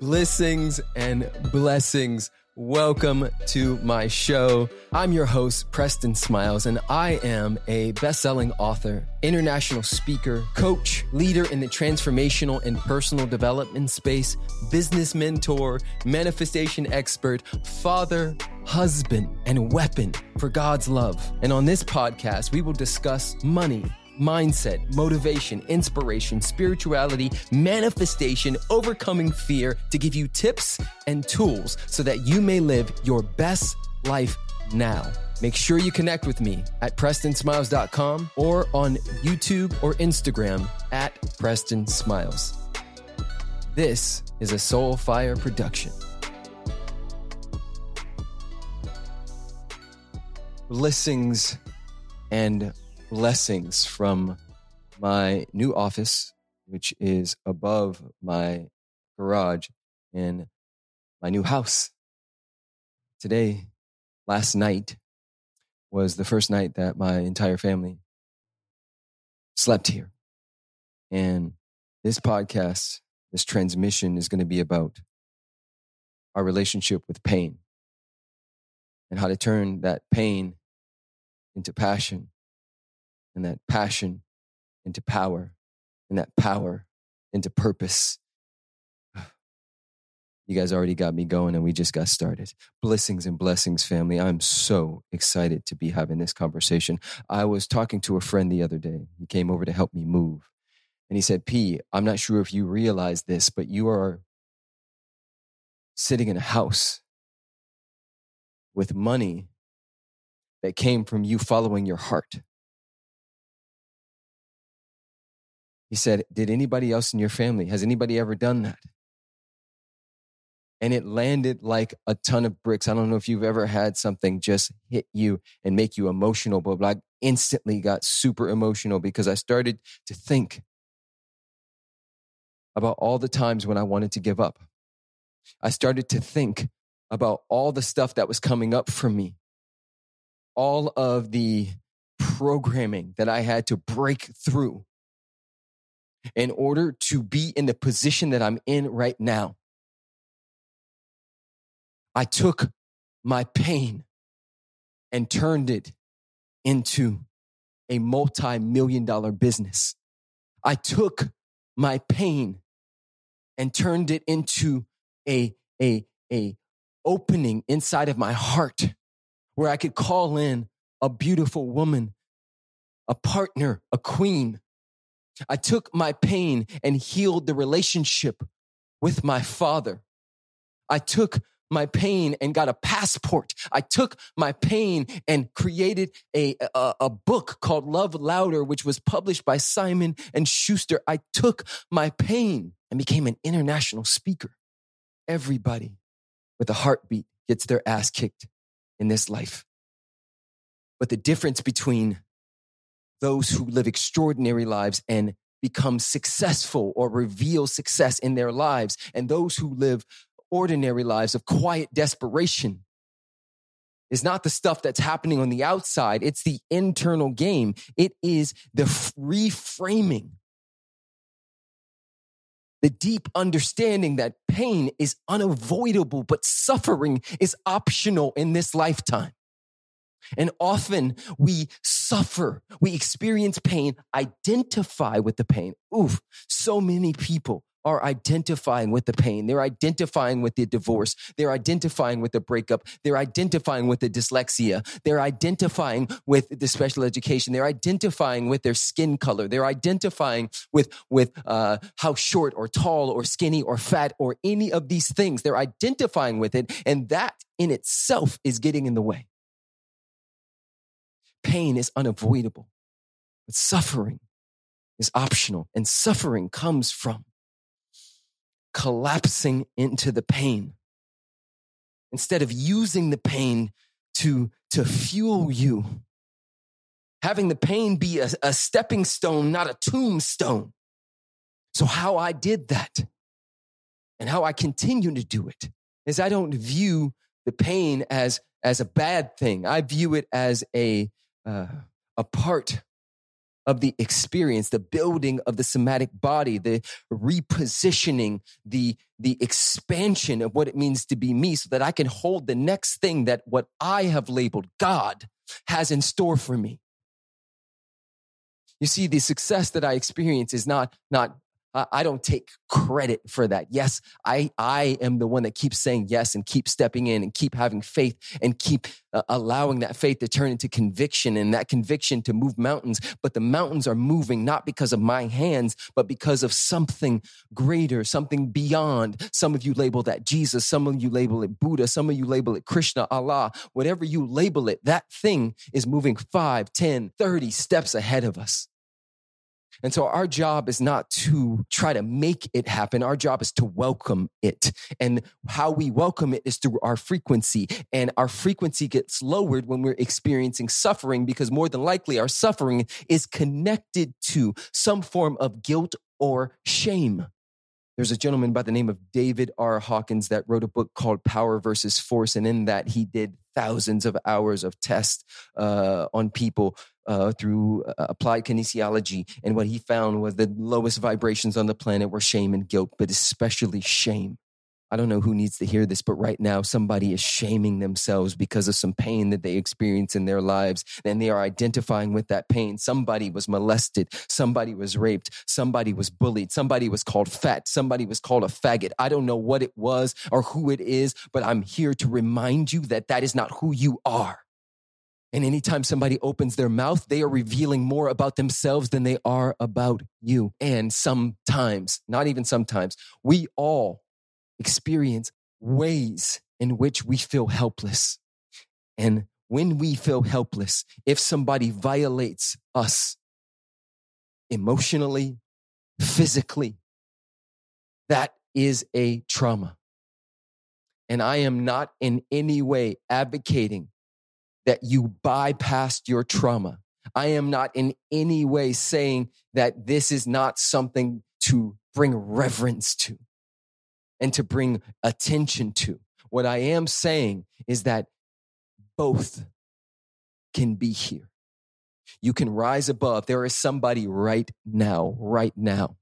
Blessings and blessings. Welcome to my show. I'm your host, Preston Smiles, and I am a best selling author, international speaker, coach, leader in the transformational and personal development space, business mentor, manifestation expert, father, husband, and weapon for God's love. And on this podcast, we will discuss money mindset, motivation, inspiration, spirituality, manifestation, overcoming fear to give you tips and tools so that you may live your best life now. Make sure you connect with me at PrestonSmiles.com or on YouTube or Instagram at Preston Smiles. This is a Soulfire production. Blessings and blessings from my new office, which is above my garage in my new house. Today, last night, was the first night that my entire family slept here. And this podcast, this transmission is going to be about our relationship with pain and how to turn that pain into passion and that passion into power and that power into purpose. You guys already got me going and we just got started. Blessings and blessings, family. I'm so excited to be having this conversation. I was talking to a friend the other day. He came over to help me move. And he said, P, I'm not sure if you realize this, but you are sitting in a house with money that came from you following your heart. He said, Did anybody else in your family, has anybody ever done that? And it landed like a ton of bricks. I don't know if you've ever had something just hit you and make you emotional, but I instantly got super emotional because I started to think about all the times when I wanted to give up. I started to think about all the stuff that was coming up for me, all of the programming that I had to break through in order to be in the position that I'm in right now. I took my pain and turned it into a multi million dollar business. I took my pain and turned it into a, a, a opening inside of my heart where I could call in a beautiful woman, a partner, a queen, I took my pain and healed the relationship with my father. I took my pain and got a passport. I took my pain and created a, a, a, book called Love Louder, which was published by Simon and Schuster. I took my pain and became an international speaker. Everybody with a heartbeat gets their ass kicked in this life. But the difference between those who live extraordinary lives and become successful or reveal success in their lives, and those who live ordinary lives of quiet desperation is not the stuff that's happening on the outside. It's the internal game. It is the reframing, the deep understanding that pain is unavoidable, but suffering is optional in this lifetime. And often we suffer, we experience pain, identify with the pain. Oof, so many people are identifying with the pain. They're identifying with the divorce. They're identifying with the breakup. They're identifying with the dyslexia. They're identifying with the special education. They're identifying with their skin color. They're identifying with, with uh, how short or tall or skinny or fat or any of these things. They're identifying with it. And that in itself is getting in the way. Pain is unavoidable, but suffering is optional. And suffering comes from collapsing into the pain. Instead of using the pain to, to fuel you, having the pain be a, a stepping stone, not a tombstone. So, how I did that and how I continue to do it is I don't view the pain as, as a bad thing. I view it as a, uh, a part of the experience, the building of the somatic body, the repositioning, the, the expansion of what it means to be me so that I can hold the next thing that what I have labeled God has in store for me. You see, the success that I experience is not, not I don't take credit for that. Yes, I, I am the one that keeps saying yes and keep stepping in and keep having faith and keep uh, allowing that faith to turn into conviction and that conviction to move mountains. But the mountains are moving not because of my hands, but because of something greater, something beyond. Some of you label that Jesus. Some of you label it Buddha. Some of you label it Krishna, Allah. Whatever you label it, that thing is moving five, ten, thirty steps ahead of us. And so our job is not to try to make it happen. Our job is to welcome it. And how we welcome it is through our frequency. And our frequency gets lowered when we're experiencing suffering because more than likely our suffering is connected to some form of guilt or shame. There's a gentleman by the name of David R. Hawkins that wrote a book called Power versus Force. And in that, he did thousands of hours of tests uh, on people uh, through uh, applied kinesiology. And what he found was the lowest vibrations on the planet were shame and guilt, but especially shame. I don't know who needs to hear this, but right now somebody is shaming themselves because of some pain that they experience in their lives. And they are identifying with that pain. Somebody was molested. Somebody was raped. Somebody was bullied. Somebody was called fat. Somebody was called a faggot. I don't know what it was or who it is, but I'm here to remind you that that is not who you are. And anytime somebody opens their mouth, they are revealing more about themselves than they are about you. And sometimes, not even sometimes, we all experience ways in which we feel helpless. And when we feel helpless, if somebody violates us emotionally, physically, that is a trauma. And I am not in any way advocating that you bypassed your trauma. I am not in any way saying that this is not something to bring reverence to and to bring attention to. What I am saying is that both can be here. You can rise above. There is somebody right now, right now,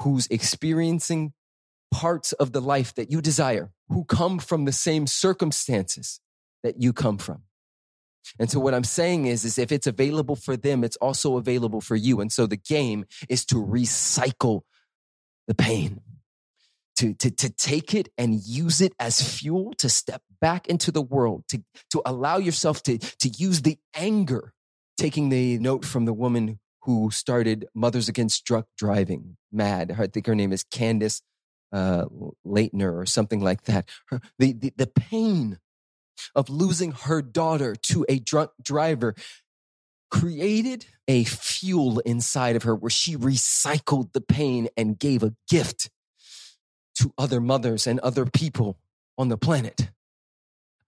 who's experiencing parts of the life that you desire, who come from the same circumstances that you come from. And so what I'm saying is, is if it's available for them, it's also available for you. And so the game is to recycle the pain to, to, to take it and use it as fuel to step back into the world, to, to allow yourself to, to use the anger. Taking the note from the woman who started Mothers Against Drunk Driving, MAD. I think her name is Candace uh, Lightner or something like that. Her, the, the, the pain of losing her daughter to a drunk driver created a fuel inside of her where she recycled the pain and gave a gift to other mothers and other people on the planet.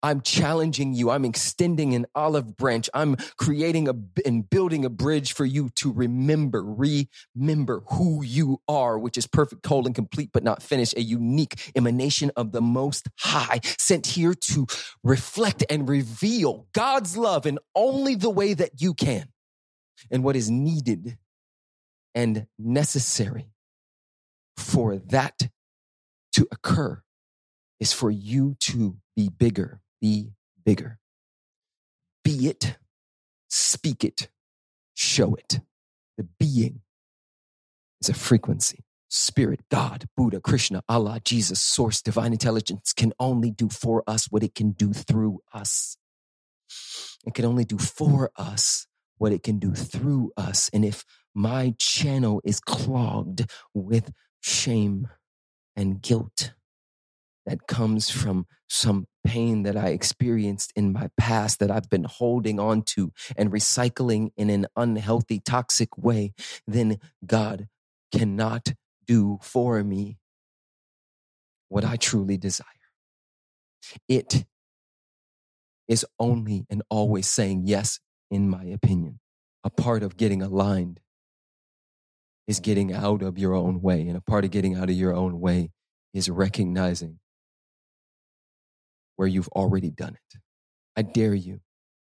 I'm challenging you. I'm extending an olive branch. I'm creating a and building a bridge for you to remember, remember who you are, which is perfect, whole, and complete, but not finished, a unique emanation of the Most High, sent here to reflect and reveal God's love in only the way that you can and what is needed and necessary for that to occur is for you to be bigger, be bigger. Be it, speak it, show it. The being is a frequency. Spirit, God, Buddha, Krishna, Allah, Jesus, Source, divine intelligence can only do for us what it can do through us. It can only do for us what it can do through us. And if my channel is clogged with shame, and guilt that comes from some pain that I experienced in my past that I've been holding on to and recycling in an unhealthy, toxic way, then God cannot do for me what I truly desire. It is only and always saying yes, in my opinion, a part of getting aligned is getting out of your own way. And a part of getting out of your own way is recognizing where you've already done it. I dare you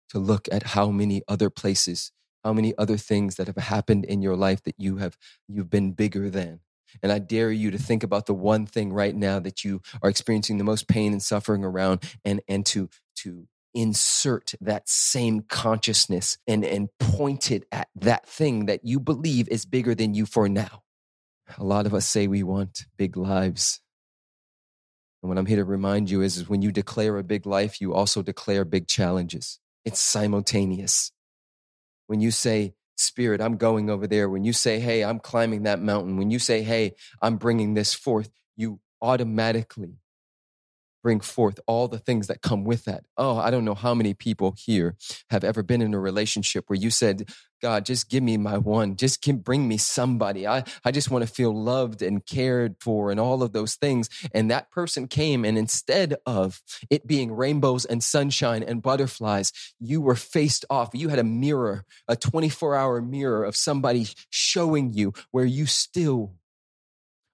to look at how many other places How many other things that have happened in your life that you have you've been bigger than? And I dare you to think about the one thing right now that you are experiencing the most pain and suffering around and and to to insert that same consciousness and and point it at that thing that you believe is bigger than you for now. A lot of us say we want big lives. And what I'm here to remind you is, is when you declare a big life, you also declare big challenges. It's simultaneous. When you say, Spirit, I'm going over there, when you say, Hey, I'm climbing that mountain, when you say, Hey, I'm bringing this forth, you automatically bring forth all the things that come with that. Oh, I don't know how many people here have ever been in a relationship where you said, God, just give me my one. Just bring me somebody. I, I just want to feel loved and cared for and all of those things. And that person came, and instead of it being rainbows and sunshine and butterflies, you were faced off. You had a mirror, a 24 hour mirror of somebody showing you where you still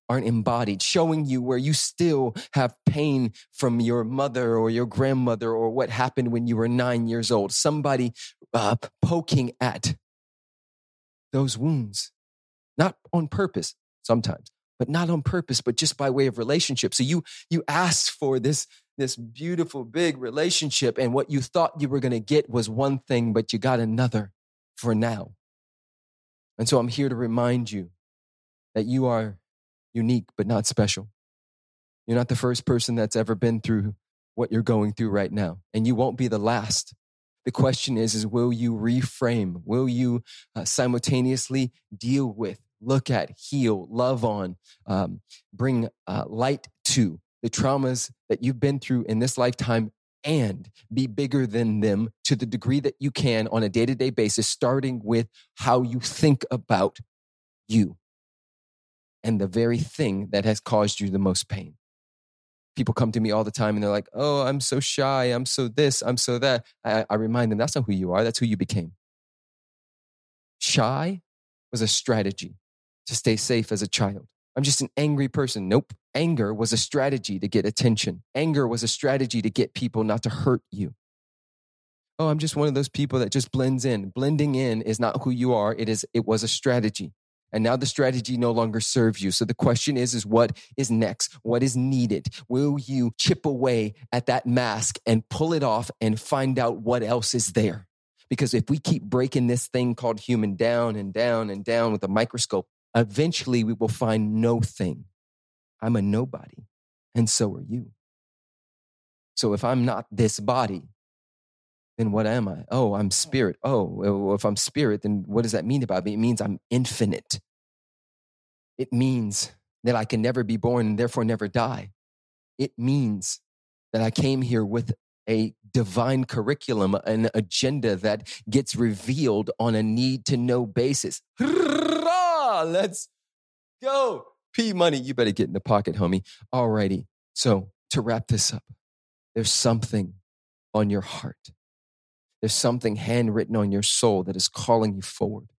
aren't embodied, showing you where you still have pain from your mother or your grandmother or what happened when you were nine years old. Somebody uh, poking at those wounds, not on purpose sometimes, but not on purpose, but just by way of relationship. So you you asked for this this beautiful big relationship, and what you thought you were going to get was one thing, but you got another for now. And so I'm here to remind you that you are unique, but not special. You're not the first person that's ever been through what you're going through right now, and you won't be the last. The question is, is will you reframe? Will you uh, simultaneously deal with, look at, heal, love on, um, bring uh, light to the traumas that you've been through in this lifetime and be bigger than them to the degree that you can on a day to day basis, starting with how you think about you and the very thing that has caused you the most pain. People come to me all the time and they're like, oh, I'm so shy. I'm so this. I'm so that. I, I remind them that's not who you are. That's who you became. Shy was a strategy to stay safe as a child. I'm just an angry person. Nope. Anger was a strategy to get attention. Anger was a strategy to get people not to hurt you. Oh, I'm just one of those people that just blends in. Blending in is not who you are. It is it was a strategy and now the strategy no longer serves you. So the question is is what is next? What is needed? Will you chip away at that mask and pull it off and find out what else is there? Because if we keep breaking this thing called human down and down and down with a microscope eventually we will find no thing. I'm a nobody and so are you. So if i'm not this body then what am I? Oh, I'm spirit. Oh, if I'm spirit, then what does that mean about me? It means I'm infinite. It means that I can never be born and therefore never die. It means that I came here with a divine curriculum, an agenda that gets revealed on a need to know basis. Let's go. P money, you better get in the pocket, homie. Alrighty. So to wrap this up, there's something on your heart there's something handwritten on your soul that is calling you forward.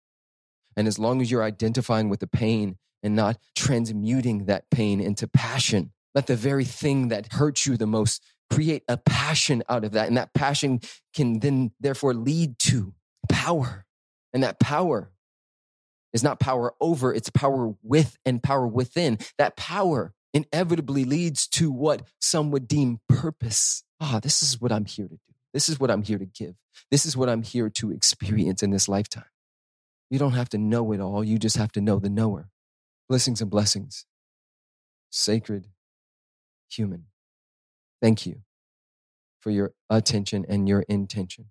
And as long as you're identifying with the pain and not transmuting that pain into passion, let the very thing that hurts you the most create a passion out of that. And that passion can then therefore lead to power. And that power is not power over, it's power with and power within. That power inevitably leads to what some would deem purpose. Ah, this is what I'm here to do. This is what I'm here to give. This is what I'm here to experience in this lifetime. You don't have to know it all. You just have to know the knower. Blessings and blessings. Sacred human. Thank you for your attention and your intention.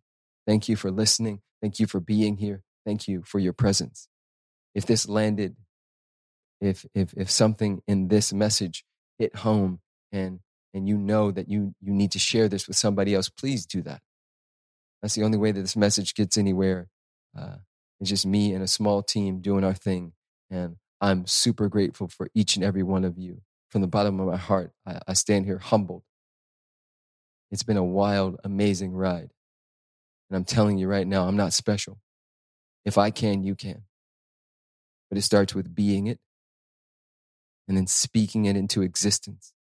Thank you for listening. Thank you for being here. Thank you for your presence. If this landed, if, if, if something in this message hit home and and you know that you you need to share this with somebody else, please do that. That's the only way that this message gets anywhere. Uh, it's just me and a small team doing our thing, and I'm super grateful for each and every one of you. From the bottom of my heart, I, I stand here humbled. It's been a wild, amazing ride. And I'm telling you right now, I'm not special. If I can, you can. But it starts with being it and then speaking it into existence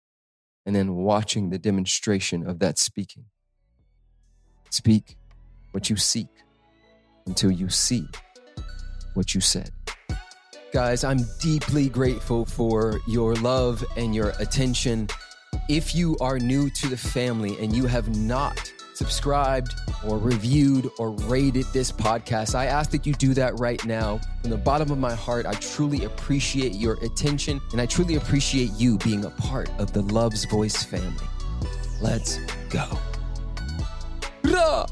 and then watching the demonstration of that speaking. Speak what you seek until you see what you said. Guys, I'm deeply grateful for your love and your attention. If you are new to the family and you have not subscribed or reviewed or rated this podcast, I ask that you do that right now. From the bottom of my heart, I truly appreciate your attention and I truly appreciate you being a part of the Love's Voice family. Let's go. Rah!